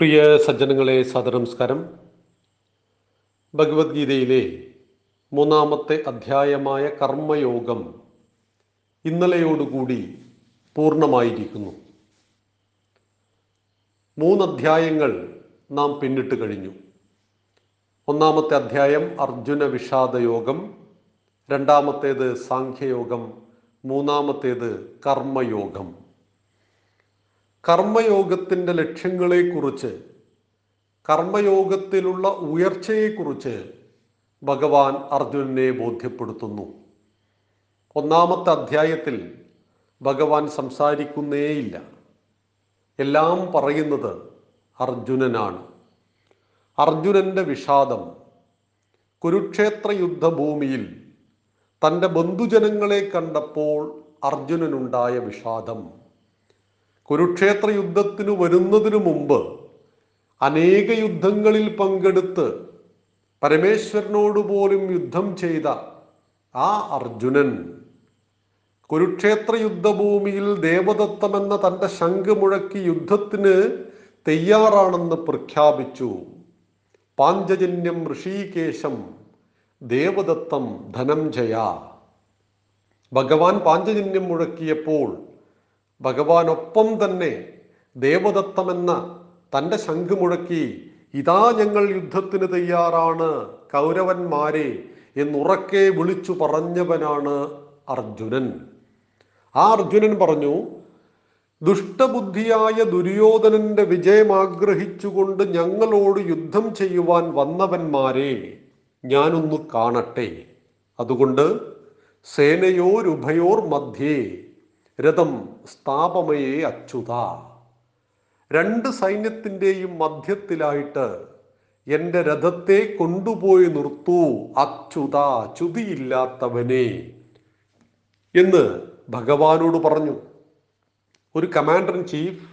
പ്രിയ സജ്ജനങ്ങളെ സദനമസ്കാരം ഭഗവത്ഗീതയിലെ മൂന്നാമത്തെ അധ്യായമായ കർമ്മയോഗം ഇന്നലെയോടുകൂടി പൂർണമായിരിക്കുന്നു. മൂന്നധ്യായങ്ങൾ നാം പിന്നിട്ട് കഴിഞ്ഞു. ഒന്നാമത്തെ അധ്യായം അർജുന വിഷാദയോഗം രണ്ടാമത്തേത് സാഖ്യയോഗം മൂന്നാമത്തേത് കർമ്മയോഗം. കർമ്മയോഗത്തിന്റെ ലക്ഷ്യങ്ങളെക്കുറിച്ച് കർമ്മയോഗത്തിലുള്ള ഉയർച്ചയെക്കുറിച്ച് ഭഗവാൻ അർജുനനെ ബോധ്യപ്പെടുത്തുന്നു. ഒന്നാമത്തെ അധ്യായത്തിൽ ഭഗവാൻ സംസാരിക്കുന്നേയില്ല. എല്ലാം പറയുന്നത് അർജുനനാണ്. അർജുനന്റെ വിഷാദം കുരുക്ഷേത്ര യുദ്ധഭൂമിയിൽ തന്റെ ബന്ധുജനങ്ങളെ കണ്ടപ്പോൾ അർജുനനുണ്ടായ വിഷാദം. കുരുക്ഷേത്ര യുദ്ധത്തിന് വരുന്നതിനു മുമ്പ് അനേക യുദ്ധങ്ങളിൽ പങ്കെടുത്ത് പരമേശ്വരനോട് പോലും യുദ്ധം ചെയ്ത ആ അർജുനൻ കുരുക്ഷേത്ര യുദ്ധഭൂമിയിൽ ദേവദത്തമെന്ന തന്റെ ശംഖ് മുഴക്കി യുദ്ധത്തിന് തയ്യാറാണെന്ന് പ്രഖ്യാപിച്ചു. പാഞ്ചജന്യം ഋഷികേശം ദേവദത്തം ധനം ധനഞ്ജയ ഭഗവാൻ പാഞ്ചജന്യം മുഴക്കിയപ്പോൾ ഭഗവാനൊപ്പം തന്നെ ദേവദത്തമെന്ന തന്റെ ശംഖ് മുഴക്കി ഇതാ ഞങ്ങൾ യുദ്ധത്തിന് തയ്യാറാണ് കൗരവന്മാരെ എന്നുറക്കെ വിളിച്ചു പറഞ്ഞവനാണ് അർജുനൻ. ആ അർജുനൻ പറഞ്ഞു ദുഷ്ടബുദ്ധിയായ ദുര്യോധനന്റെ വിജയം ആഗ്രഹിച്ചുകൊണ്ട് ഞങ്ങളോട് യുദ്ധം ചെയ്യുവാൻ വന്നവന്മാരെ ഞാനൊന്ന് കാണട്ടെ. അതുകൊണ്ട് സേനയോരുഭയോർ മധ്യേ രഥം സ്ഥാപമയെ അച്യുത. രണ്ട് സൈന്യത്തിന്റെയും മധ്യത്തിലായിട്ട് എന്റെ രഥത്തെ കൊണ്ടുപോയി നിർത്തൂ അച്യുത ചുതിയില്ലാത്തവനെ എന്ന് ഭഗവാനോട് പറഞ്ഞു. ഒരു കമാൻഡർ ഇൻ ചീഫ്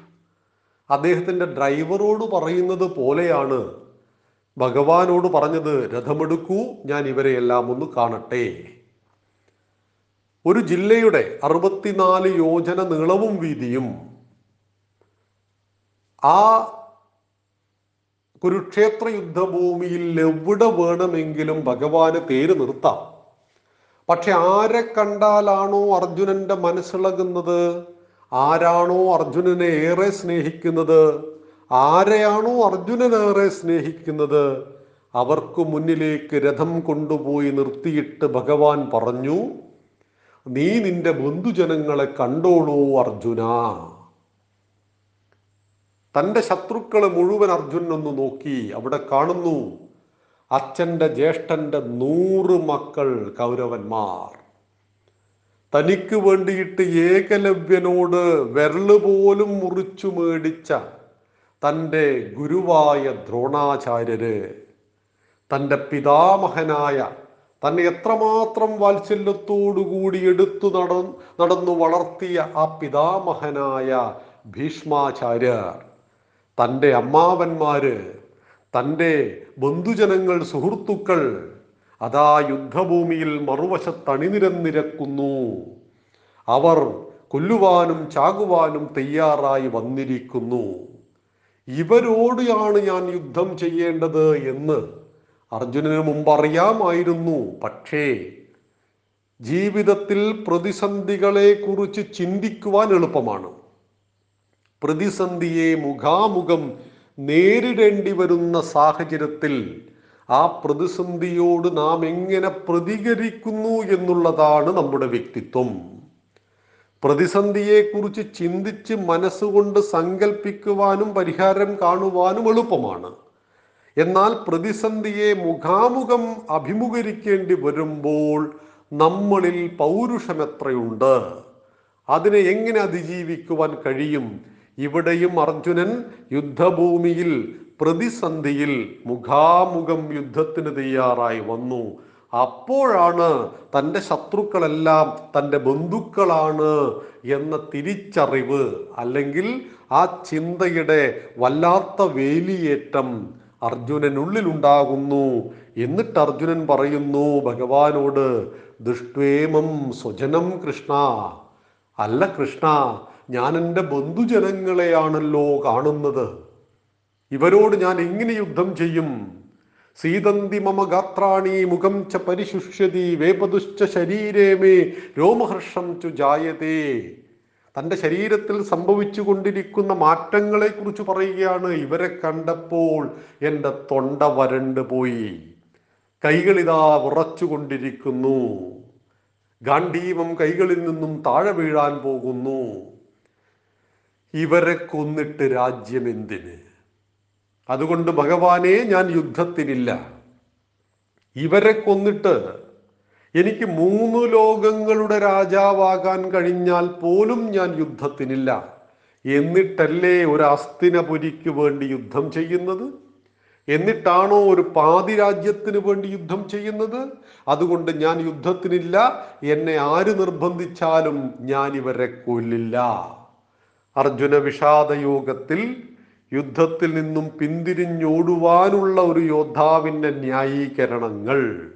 അദ്ദേഹത്തിന്റെ ഡ്രൈവറോട് പറയുന്നത് പോലെയാണ് ഭഗവാനോട് പറഞ്ഞത് രഥമെടുക്കൂ ഞാൻ ഇവരെയെല്ലാം ഒന്ന് കാണട്ടെ. ഒരു ജില്ലയുടെ അറുപത്തിനാല് യോജന നീളവും വീതിയും ആ കുരുക്ഷേത്ര യുദ്ധഭൂമിയിൽ എവിടെ വേണമെങ്കിലും ഭഗവാന് പേര് നിർത്താം. പക്ഷെ ആരെ കണ്ടാലാണോ അർജുനന്റെ മനസ്സിളകുന്നത്? ആരാണോ അർജുനനെ ഏറെ സ്നേഹിക്കുന്നത്? ആരെയാണോ അർജുനനേറെ സ്നേഹിക്കുന്നത്? അവർക്ക് മുന്നിലേക്ക് രഥം കൊണ്ടുപോയി നിർത്തിയിട്ട് ഭഗവാൻ പറഞ്ഞു നീ നിന്റെ ബന്ധുജനങ്ങളെ കണ്ടോളൂ അർജുന. തന്റെ ശത്രുക്കളെ മുഴുവൻ അർജുനൻ ഒന്ന് നോക്കി അവിടെ കാണുന്നു. അച്ഛന്റെ ജ്യേഷ്ഠന്റെ നൂറ് മക്കൾ കൗരവന്മാർ. തനിക്ക് വേണ്ടിയിട്ട് ഏകലവ്യനോട് വിരൽ പോലും മുറിച്ചു മേടിച്ച തന്റെ ഗുരുവായ ദ്രോണാചാര്യര് തന്റെ പിതാമഹനായ തന്നെ എത്രമാത്രം വാത്സല്യത്തോടുകൂടി എടുത്തു നട നടന്നു വളർത്തിയ ആ പിതാമഹനായ ഭീഷ്മാചാര്യർ തന്റെ അമ്മാവന്മാര് തന്റെ ബന്ധുജനങ്ങൾ സുഹൃത്തുക്കൾ അതാ യുദ്ധഭൂമിയിൽ മറുവശത്തണിനിരന്നിരക്കുന്നു അവർ കൊല്ലുവാനും ചാകുവാനും തയ്യാറായി വന്നിരിക്കുന്നു. ഇവരോടാണ് ഞാൻ യുദ്ധം ചെയ്യേണ്ടത് എന്ന് അർജുനന് മുമ്പ് അറിയാമായിരുന്നു പക്ഷേ ജീവിതത്തിൽ പ്രതിസന്ധികളെ കുറിച്ച് ചിന്തിക്കുവാൻ എളുപ്പമാണ്. പ്രതിസന്ധിയെ മുഖാമുഖം നേരിടേണ്ടി വരുന്ന സാഹചര്യത്തിൽ ആ പ്രതിസന്ധിയോട് നാം എങ്ങനെ പ്രതികരിക്കുന്നു എന്നുള്ളതാണ് നമ്മുടെ വ്യക്തിത്വം. പ്രതിസന്ധിയെക്കുറിച്ച് ചിന്തിച്ച് മനസ്സുകൊണ്ട് സങ്കല്പിക്കുവാനും പരിഹാരം കാണുവാനും എളുപ്പമാണ്. എന്നാൽ പ്രതിസന്ധിയെ മുഖാമുഖം അഭിമുഖീകരിക്കേണ്ടി വരുമ്പോൾ നമ്മളിൽ പൗരുഷമെത്രയുണ്ട്? അതിനെ എങ്ങനെ അതിജീവിക്കുവാൻ കഴിയും? ഇവിടെയും അർജുനൻ യുദ്ധഭൂമിയിൽ പ്രതിസന്ധിയിൽ മുഖാമുഖം യുദ്ധത്തിന് തയ്യാറായി വന്നു. അപ്പോഴാണ് തന്റെ ശത്രുക്കളെല്ലാം തന്റെ ബന്ധുക്കളാണ് എന്ന തിരിച്ചറിവ് അല്ലെങ്കിൽ ആ ചിന്തയുടെ വല്ലാത്ത വേലിയേറ്റം അർജുനനുള്ളിലുണ്ടാകുന്നു. എന്നിട്ട് അർജുനൻ പറയുന്നു ഭഗവാനോട് ദുഷ്ട്വേമം സ്വജനം കൃഷ്ണ. അല്ല കൃഷ്ണ ഞാൻ എന്റെ ബന്ധുജനങ്ങളെയാണല്ലോ കാണുന്നത്. ഇവരോട് ഞാൻ എങ്ങനെ യുദ്ധം ചെയ്യും? സീതന്തി മമ ഗാത്രാണി മുഖം ച പരിശുഷ്യതി വേപതുശ്ച ശരീരേ മേ രോമഹർഷം ചു ജായതേ. തന്റെ ശരീരത്തിൽ സംഭവിച്ചു കൊണ്ടിരിക്കുന്ന മാറ്റങ്ങളെ കുറിച്ച് പറയുകയാണ് ഇവരെ കണ്ടപ്പോൾ എന്റെ തൊണ്ട വരണ്ട് പോയി. കൈകളിതാ വിറച്ചുകൊണ്ടിരിക്കുന്നു ഗാന്ധീവം കൈകളിൽ നിന്നും താഴെ വീഴാൻ പോകുന്നു. ഇവരെ കൊന്നിട്ട് രാജ്യം എന്തിന് അതുകൊണ്ട് ഭഗവാനെ ഞാൻ യുദ്ധത്തിനില്ല. ഇവരെ കൊന്നിട്ട് എനിക്ക് മൂന്ന് ലോകങ്ങളുടെ രാജാവാകാൻ കഴിഞ്ഞാൽ പോലും ഞാൻ യുദ്ധത്തിനില്ല. എന്നിട്ടല്ലേ ഒരു അസ്ഥിനപുരിക്ക് വേണ്ടി യുദ്ധം ചെയ്യുന്നത്? എന്നിട്ടാണോ ഒരു പാതി രാജ്യത്തിന് വേണ്ടി യുദ്ധം ചെയ്യുന്നത്? അതുകൊണ്ട് ഞാൻ യുദ്ധത്തിനില്ല. എന്നെ ആര് നിർബന്ധിച്ചാലും ഞാൻ ഇവരെ കൊല്ലില്ല. അർജുന വിഷാദയോഗത്തിൽ യുദ്ധത്തിൽ നിന്നും പിന്തിരിഞ്ഞോടുവാനുള്ള ഒരു യോദ്ധാവിന്റെ ന്യായീകരണങ്ങൾ.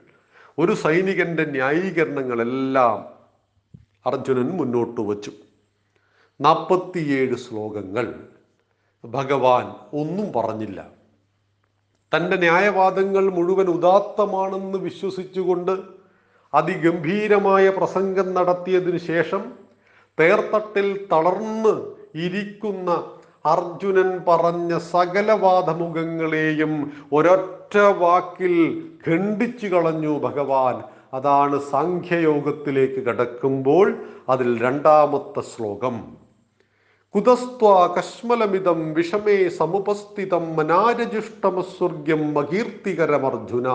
ഒരു സൈനികന്റെ ന്യായീകരണങ്ങളെല്ലാം അർജുനൻ മുന്നോട്ട് വച്ചു. നാൽപ്പത്തിയേഴ് ശ്ലോകങ്ങൾ ഭഗവാൻ ഒന്നും പറഞ്ഞില്ല. തന്റെ ന്യായവാദങ്ങൾ മുഴുവൻ ഉദാത്തമാണെന്ന് വിശ്വസിച്ചുകൊണ്ട് അതിഗംഭീരമായ പ്രസംഗം നടത്തിയതിനു ശേഷം തേർത്തട്ടിൽ തളർന്ന് ഇരിക്കുന്ന അർജുനൻ പറഞ്ഞ സകല വാദമുഖങ്ങളെയും ഒരൊറ്റ വാക്കിൽ ഖണ്ഡിച്ചു കളഞ്ഞു ഭഗവാൻ. അതാണ് സാഖ്യയോഗത്തിലേക്ക് കടക്കുമ്പോൾ അതിൽ രണ്ടാമത്തെ ശ്ലോകം. കുതസ്ത്വാ കശ്മലമിതം വിഷമേ സമുപസ്ഥിതം മനാരജുഷ്ടമസ്വർഗ്യം അകീർത്തികരമർജുന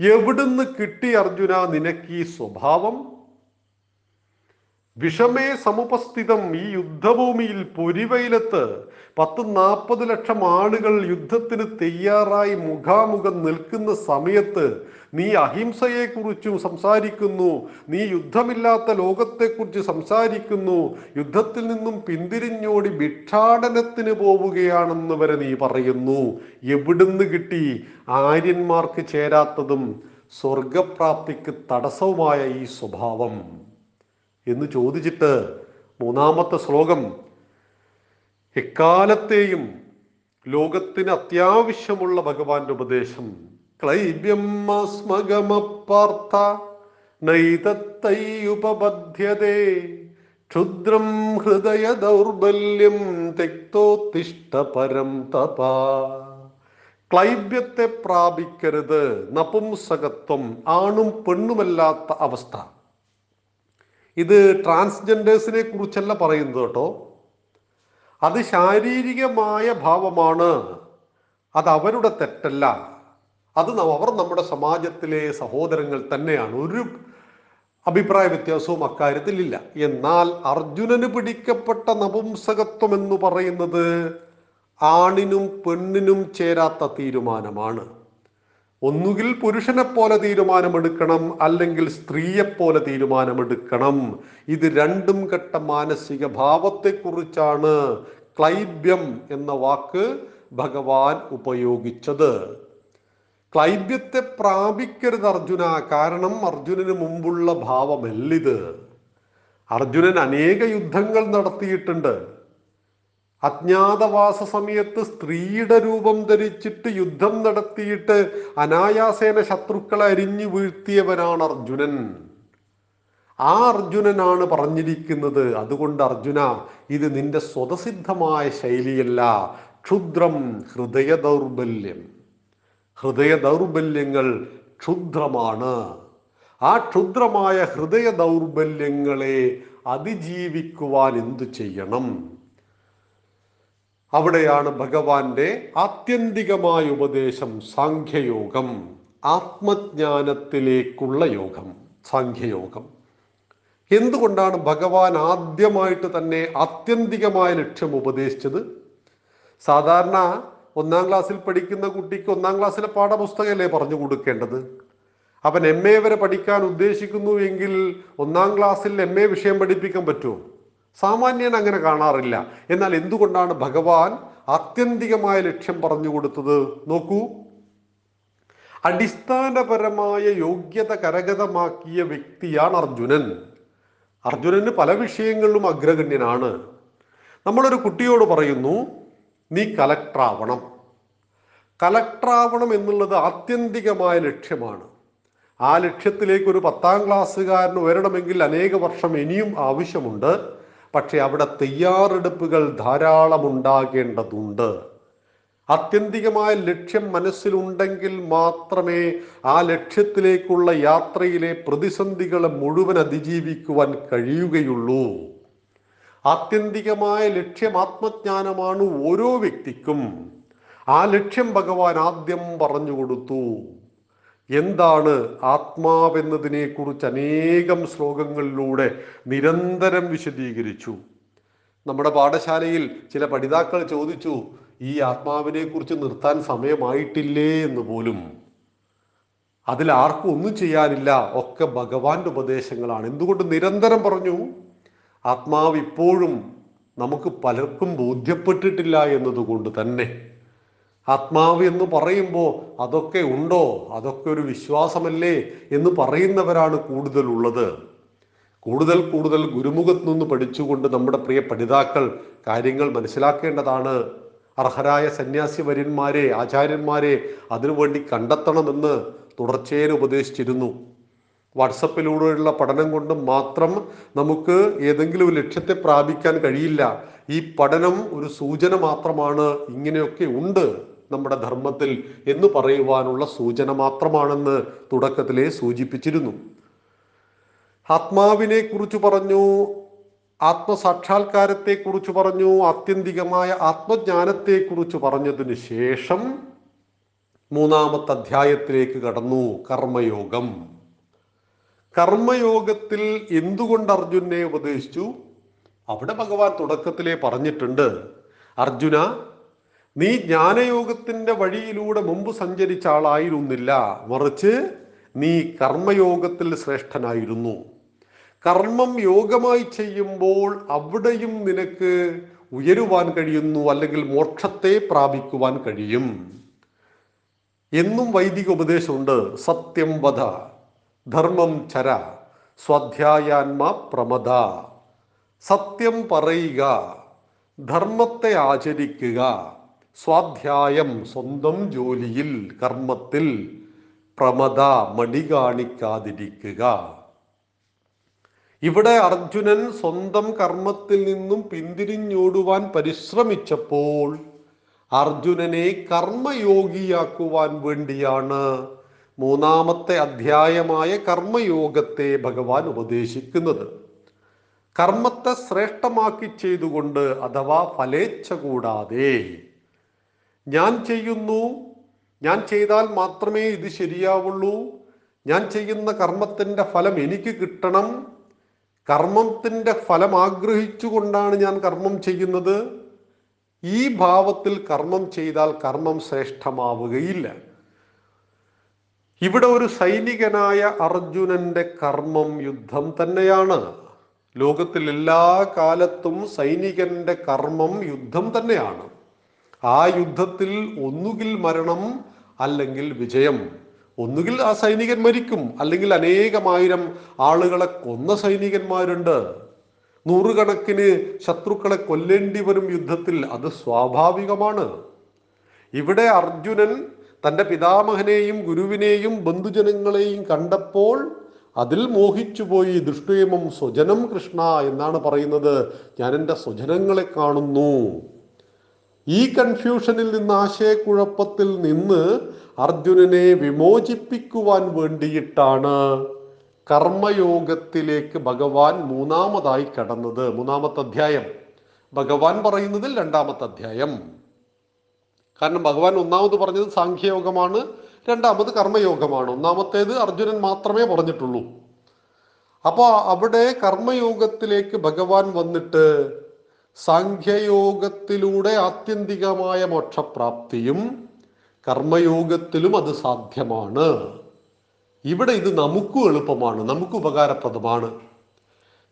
എവിടുന്ന് കിട്ടി അർജുന നിനക്ക് ഈ സ്വഭാവം? വിഷമേ സമുപസ്ഥിതം ഈ യുദ്ധഭൂമിയിൽ പൊരിവയിലത്ത് പത്ത് നാൽപ്പത് ലക്ഷം ആളുകൾ യുദ്ധത്തിന് തയ്യാറായി മുഖാമുഖം നിൽക്കുന്ന സമയത്ത് നീ അഹിംസയെക്കുറിച്ചും സംസാരിക്കുന്നു. നീ യുദ്ധമില്ലാത്ത ലോകത്തെക്കുറിച്ച് സംസാരിക്കുന്നു. യുദ്ധത്തിൽ നിന്നും പിന്തിരിഞ്ഞോടി ഭിക്ഷാടനത്തിന് പോവുകയാണെന്ന് വരെ നീ പറയുന്നു. എവിടുന്ന് കിട്ടി? ആര്യന്മാർക്ക് ചേരാത്തതും സ്വർഗപ്രാപ്തിക്ക് തടസ്സവുമായ ഈ സ്വഭാവം. എന്ന് ചോദിച്ചിട്ട് മൂന്നാമത്തെ ശ്ലോകം എക്കാലത്തെയും ലോകത്തിന് അത്യാവശ്യമുള്ള ഭഗവാന്റെ ഉപദേശം ക്ലൈബ്യം സ്മഗമപ്പാർത്ഥ ക്ഷുദ്രം ഹൃദയ ദൗർബല്യം തെക്തോത്തിഷ്ട പരം തപ. ക്ലൈബ്യത്തെ പ്രാപിക്കരുത് നപുംസകത്വം ആണും പെണ്ണുമല്ലാത്ത അവസ്ഥ. ഇത് ട്രാൻസ്ജെൻഡേഴ്സിനെ കുറിച്ചല്ല പറയുന്നത് കേട്ടോ. അത് ശാരീരികമായ ഭാവമാണ്. അത് അവരുടെ തെറ്റല്ല. അത് അവർ നമ്മുടെ സമാജത്തിലെ സഹോദരങ്ങൾ തന്നെയാണ്. ഒരു അഭിപ്രായ വ്യത്യാസവും അക്കാര്യത്തിലില്ല എന്നാൽ അർജുനന് പിടിക്കപ്പെട്ട നപുംസകത്വം എന്ന് പറയുന്നത് ആണിനും പെണ്ണിനും ചേരാത്ത തീരുമാനമാണ്. ഒന്നുകിൽ പുരുഷനെ പോലെ തീരുമാനമെടുക്കണം അല്ലെങ്കിൽ സ്ത്രീയെ പോലെ തീരുമാനമെടുക്കണം. ഇത് രണ്ടും ഘട്ട മാനസിക ഭാവത്തെക്കുറിച്ചാണ് ക്ലൈബ്യം എന്ന വാക്ക് ഭഗവാൻ ഉപയോഗിച്ചത്. ക്ലൈബ്യത്തെ പ്രാപിക്കരുത് അർജുന. കാരണം അർജുനന് മുമ്പുള്ള ഭാവമല്ലിത്. അർജുനൻ അനേക യുദ്ധങ്ങൾ നടത്തിയിട്ടുണ്ട്. അജ്ഞാതവാസ സമയത്ത് സ്ത്രീയുടെ രൂപം ധരിച്ചിട്ട് യുദ്ധം നടത്തിയിട്ട് അനായാസേന ശത്രുക്കളെ അരിഞ്ഞു വീഴ്ത്തിയവനാണ് അർജുനൻ. ആ അർജുനനാണ് പറഞ്ഞിരിക്കുന്നത്. അതുകൊണ്ട് അർജുന ഇത് നിന്റെ സ്വതസിദ്ധമായ ശൈലിയല്ല. ക്ഷുദ്രം ഹൃദയ ദൗർബല്യം ഹൃദയ ദൗർബല്യങ്ങൾ ക്ഷുദ്രമാണ്. ആ ക്ഷുദ്രമായ ഹൃദയ ദൗർബല്യങ്ങളെ അതിജീവിക്കുവാൻ എന്തു ചെയ്യണം? അവിടെയാണ് ഭഗവാന്റെ ആത്യന്തികമായ ഉപദേശം സാഖ്യയോഗം ആത്മജ്ഞാനത്തിലേക്കുള്ള യോഗം സാഖ്യയോഗം. എന്തുകൊണ്ടാണ് ഭഗവാൻ ആദ്യമായിട്ട് തന്നെ ആത്യന്തികമായ ലക്ഷ്യം ഉപദേശിച്ചത്? സാധാരണ ഒന്നാം ക്ലാസ്സിൽ പഠിക്കുന്ന കുട്ടിക്ക് ഒന്നാം ക്ലാസ്സിലെ പാഠപുസ്തകമല്ലേ പറഞ്ഞു കൊടുക്കേണ്ടത്? അവൻ എം എ വരെ പഠിക്കാൻ ഉദ്ദേശിക്കുന്നു എങ്കിൽ ഒന്നാം ക്ലാസ്സിൽ എം എ വിഷയം പഠിപ്പിക്കാൻ പറ്റുമോ? സാമാന്യൻ അങ്ങനെ കാണാറില്ല. എന്നാൽ എന്തുകൊണ്ടാണ് ഭഗവാൻ ആത്യന്തികമായ ലക്ഷ്യം പറഞ്ഞു കൊടുത്തത്? നോക്കൂ. അടിസ്ഥാനപരമായ യോഗ്യത കരഗതമാക്കിയ വ്യക്തിയാണ് അർജുനൻ. അർജുനന് പല വിഷയങ്ങളിലും അഗ്രഗണ്യനാണ്. നമ്മളൊരു കുട്ടിയോട് പറയുന്നു നീ കലക്ടറാവണം കലക്ടറാവണം എന്നുള്ളത് ആത്യന്തികമായ ലക്ഷ്യമാണ്. ആ ലക്ഷ്യത്തിലേക്ക് ഒരു പത്താം ക്ലാസ്സുകാരന് ഉയരണമെങ്കിൽ അനേക വർഷം ഇനിയും ആവശ്യമുണ്ട്. പക്ഷെ അവിടെ തയ്യാറെടുപ്പുകൾ ധാരാളം ഉണ്ടാകേണ്ടതുണ്ട്. ആത്യന്തികമായ ലക്ഷ്യം മനസ്സിലുണ്ടെങ്കിൽ മാത്രമേ ആ ലക്ഷ്യത്തിലേക്കുള്ള യാത്രയിലെ പ്രതിസന്ധികളെ മുഴുവൻ അതിജീവിക്കുവാൻ കഴിയുകയുള്ളൂ. ആത്യന്തികമായ ലക്ഷ്യം ആത്മജ്ഞാനമാണ് ഓരോ വ്യക്തിക്കും. ആ ലക്ഷ്യം ഭഗവാൻ ആദ്യം പറഞ്ഞു കൊടുത്തു. എന്താണ് ആത്മാവെന്നതിനെ കുറിച്ച് അനേകം ശ്ലോകങ്ങളിലൂടെ നിരന്തരം വിശദീകരിച്ചു. നമ്മുടെ പാഠശാലയിൽ ചില പഠിതാക്കൾ ചോദിച്ചു ഈ ആത്മാവിനെ കുറിച്ച് നിർത്താൻ സമയമായിട്ടില്ലേ എന്ന് പോലും. അതിൽ ആർക്കും ഒന്നും ചെയ്യാനില്ല ഒക്കെ ഭഗവാന്റെ ഉപദേശങ്ങളാണ്. എന്തുകൊണ്ട് നിരന്തരം പറഞ്ഞു ആത്മാവ് ഇപ്പോഴും നമുക്ക് പലർക്കും ബോധ്യപ്പെട്ടിട്ടില്ല എന്നതുകൊണ്ട് തന്നെ. ആത്മാവ് എന്ന് പറയുമ്പോൾ അതൊക്കെ ഉണ്ടോ? അതൊക്കെ ഒരു വിശ്വാസമല്ലേ എന്ന് പറയുന്നവരാണ് കൂടുതലുള്ളത്. കൂടുതൽ കൂടുതൽ ഗുരുമുഖത്ത് നിന്ന് പഠിച്ചുകൊണ്ട് നമ്മുടെ പ്രിയ പഠിതാക്കൾ കാര്യങ്ങൾ മനസ്സിലാക്കേണ്ടതാണ്. അർഹരായ സന്യാസി വര്യന്മാരെ ആചാര്യന്മാരെ അതിനുവേണ്ടി കണ്ടെത്തണമെന്ന് തുടർച്ചയെ ഉപദേശിച്ചിരുന്നു. വാട്സപ്പിലൂടെയുള്ള പഠനം കൊണ്ട് മാത്രം നമുക്ക് ഏതെങ്കിലും ഒരു ലക്ഷ്യത്തെ പ്രാപിക്കാൻ കഴിയില്ല. ഈ പഠനം ഒരു സൂചന മാത്രമാണ്. ഇങ്ങനെയൊക്കെ ഉണ്ട്. നമ്മുടെ ധർമ്മത്തിൽ എന്ന് പറയുവാനുള്ള സൂചന മാത്രമാണെന്ന് തുടക്കത്തിലെ സൂചിപ്പിച്ചിരുന്നു. ആത്മാവിനെ കുറിച്ച് പറഞ്ഞു ആത്മസാക്ഷാത്കാരത്തെ കുറിച്ച് പറഞ്ഞു ആത്യന്തികമായ ആത്മജ്ഞാനത്തെ കുറിച്ച് പറഞ്ഞതിന് ശേഷം മൂന്നാമത്തെ അധ്യായത്തിലേക്ക് കടന്നു. കർമ്മയോഗം. കർമ്മയോഗത്തിൽ എന്തുകൊണ്ട് അർജുനെ ഉപദേശിച്ചു? അവിടെ ഭഗവാൻ തുടക്കത്തിലേ പറഞ്ഞിട്ടുണ്ട്. അർജുന നീ ജ്ഞാനയോഗത്തിന്റെ വഴിയിലൂടെ മുമ്പ് സഞ്ചരിച്ച ആളായിരുന്നില്ല. മറിച്ച് നീ കർമ്മയോഗത്തിൽ ശ്രേഷ്ഠനായിരുന്നു. കർമ്മം യോഗമായി ചെയ്യുമ്പോൾ അവിടെയും നിനക്ക് ഉയരുവാൻ കഴിയുന്നു അല്ലെങ്കിൽ മോക്ഷത്തെ പ്രാപിക്കുവാൻ കഴിയും. എന്നും വൈദിക ഉപദേശമുണ്ട്. സത്യം വധ ധർമ്മം ചര സ്വാധ്യായാന്മ പ്രമദ. സത്യം പറയുക ധർമ്മത്തെ ആചരിക്കുക. സ്വാധ്യായം സ്വന്തം ജോലിയിൽ കർമ്മത്തിൽ പ്രമദ മടി കാണിക്കാതിരിക്കുക ഇവിടെ അർജുനൻ സ്വന്തം കർമ്മത്തിൽ നിന്നും പിന്തിരിഞ്ഞോടുവാൻ പരിശ്രമിച്ചപ്പോൾ അർജുനനെ കർമ്മയോഗിയാക്കുവാൻ വേണ്ടിയാണ് മൂന്നാമത്തെ അധ്യായമായ കർമ്മയോഗത്തെ ഭഗവാൻ ഉപദേശിക്കുന്നത്. കർമ്മത്തെ ശ്രേഷ്ഠമാക്കി ചെയ്തുകൊണ്ട് അഥവാ ഫലേച്ഛ കൂടാതെ ഞാൻ ചെയ്യുന്നു. ഞാൻ ചെയ്താൽ മാത്രമേ ഇത് ശരിയാവുള്ളൂ. ഞാൻ ചെയ്യുന്ന കർമ്മത്തിന്റെ ഫലം എനിക്ക് കിട്ടണം. കർമ്മത്തിന്റെ ഫലം ആഗ്രഹിച്ചുകൊണ്ടാണ് ഞാൻ കർമ്മം ചെയ്യുന്നത്. ഈ ഭാവത്തിൽ കർമ്മം ചെയ്താൽ കർമ്മം ശ്രേഷ്ഠമാവുകയില്ല. ഇവിടെ ഒരു സൈനികനായ അർജുനന്റെ കർമ്മം യുദ്ധം തന്നെയാണ്. ലോകത്തിൽ എല്ലാ കാലത്തും സൈനികന്റെ കർമ്മം യുദ്ധം തന്നെയാണ്. ആ യുദ്ധത്തിൽ ഒന്നുകിൽ മരണം അല്ലെങ്കിൽ വിജയം. ഒന്നുകിൽ ആ സൈനികൻ മരിക്കും. അല്ലെങ്കിൽ അനേകമായിരം ആളുകളെ കൊന്ന സൈനികന്മാരുണ്ട്. നൂറുകണക്കിന് ശത്രുക്കളെ കൊല്ലേണ്ടി വരും യുദ്ധത്തിൽ അത് സ്വാഭാവികമാണ്. ഇവിടെ അർജുനൻ തന്റെ പിതാമഹനെയും ഗുരുവിനെയും ബന്ധുജനങ്ങളെയും കണ്ടപ്പോൾ അതിൽ മോഹിച്ചുപോയി ദൃഷ്ടിയമം സ്വജനം കൃഷ്ണ എന്നാണ് പറയുന്നത്. ഞാൻ എന്റെ സ്വജനങ്ങളെ കാണുന്നു. ഈ കൺഫ്യൂഷനിൽ നിന്ന് ആശയക്കുഴപ്പത്തിൽ നിന്ന് അർജുനനെ വിമോചിപ്പിക്കുവാൻ വേണ്ടിയിട്ടാണ് കർമ്മയോഗത്തിലേക്ക് ഭഗവാൻ മൂന്നാമതായി കടന്നത്. മൂന്നാമത്തെ അധ്യായം. ഭഗവാൻ പറയുന്നതിൽ രണ്ടാമത്തെ അധ്യായം. കാരണം ഭഗവാൻ ഒന്നാമത് പറഞ്ഞത് സാഖ്യയോഗമാണ് രണ്ടാമത് കർമ്മയോഗമാണ്. ഒന്നാമത്തേത് അർജുനൻ മാത്രമേ പറഞ്ഞിട്ടുള്ളൂ. അപ്പോൾ അവിടെ കർമ്മയോഗത്തിലേക്ക് ഭഗവാൻ വന്നിട്ട് സാഖ്യയോഗത്തിലൂടെ ആത്യന്തികമായ മോക്ഷപ്രാപ്തിയും കർമ്മയോഗത്തിലും അത് സാധ്യമാണ്. ഇവിടെ ഇത് നമുക്കും എളുപ്പമാണ് നമുക്ക് ഉപകാരപ്രദമാണ്.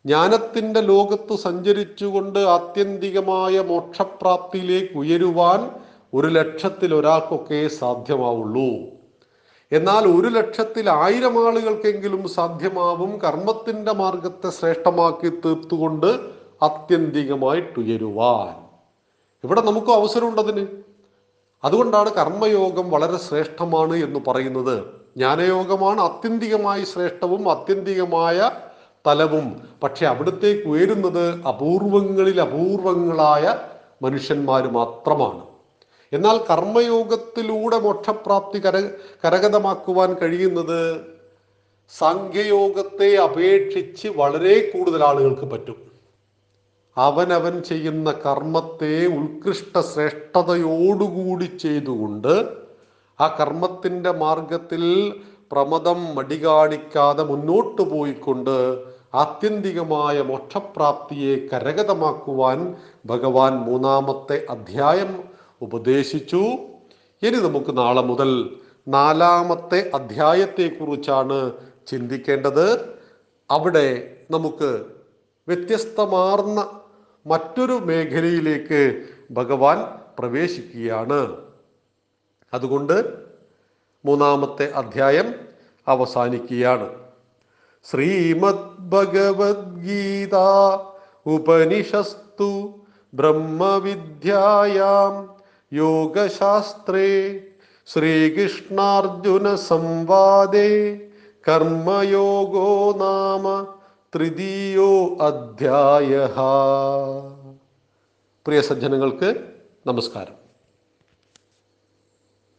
ജ്ഞാനത്തിന്റെ ലോകത്ത് സഞ്ചരിച്ചുകൊണ്ട് ആത്യന്തികമായ മോക്ഷപ്രാപ്തിയിലേക്ക് ഉയരുവാൻ ഒരു ലക്ഷത്തിൽ ഒരാൾക്കൊക്കെ സാധ്യമാവുള്ളൂ. എന്നാൽ ഒരു ലക്ഷത്തിൽ ആയിരം ആളുകൾക്കെങ്കിലും സാധ്യമാവും കർമ്മത്തിന്റെ മാർഗത്തെ ശ്രേഷ്ഠമാക്കി തീർത്തുകൊണ്ട് ആത്യന്തികമായിട്ട് ഉയരുവാൻ ഇവിടെ നമുക്കും അവസരമുണ്ടതിന് അതുകൊണ്ടാണ് കർമ്മയോഗം വളരെ ശ്രേഷ്ഠമാണ് എന്ന് പറയുന്നത്. ജ്ഞാനയോഗമാണ് അത്യന്തികമായി ശ്രേഷ്ഠവും അത്യന്തികമായ തലവും. പക്ഷെ അവിടത്തേക്ക് ഉയരുന്നത് അപൂർവങ്ങളിൽ അപൂർവങ്ങളായ മനുഷ്യന്മാർ മാത്രമാണ്. എന്നാൽ കർമ്മയോഗത്തിലൂടെ മോക്ഷപ്രാപ്തി കര കരഗതമാക്കുവാൻ കഴിയുന്നത് സംഖ്യയോഗത്തെ അപേക്ഷിച്ച് വളരെ കൂടുതൽ ആളുകൾക്ക് പറ്റും. അവനവൻ ചെയ്യുന്ന കർമ്മത്തെ ഉത്കൃഷ്ട ശ്രേഷ്ഠതയോടുകൂടി ചെയ്തുകൊണ്ട് ആ കർമ്മത്തിന്റെ മാർഗത്തിൽ പ്രമദം മടി കാണിക്കാതെ മുന്നോട്ട് പോയിക്കൊണ്ട് ആത്യന്തികമായ മോക്ഷപ്രാപ്തിയെ കരഗതമാക്കുവാൻ ഭഗവാൻ മൂന്നാമത്തെ അധ്യായം ഉപദേശിച്ചു. ഇനി നമുക്ക് നാളെ മുതൽ നാലാമത്തെ അധ്യായത്തെക്കുറിച്ചാണ് ചിന്തിക്കേണ്ടത്. അവിടെ നമുക്ക് വ്യത്യസ്തമാർന്ന മറ്റൊരു മേഖലയിലേക്ക് ഭഗവാൻ പ്രവേശിക്കുകയാണ്. അതുകൊണ്ട് മൂന്നാമത്തെ അധ്യായം അവസാനിക്കുകയാണ്. ശ്രീമദ് ഭഗവത്ഗീത ഉപനിഷസ്തു ബ്രഹ്മവിദ്യായാം യോഗശാസ്ത്രേ ശ്രീകൃഷ്ണാർജുന സംവാദേ കർമ്മയോഗോ നാമ തൃതീയോ അധ്യായ പ്രിയ സജ്ജനങ്ങൾക്ക് നമസ്കാരം.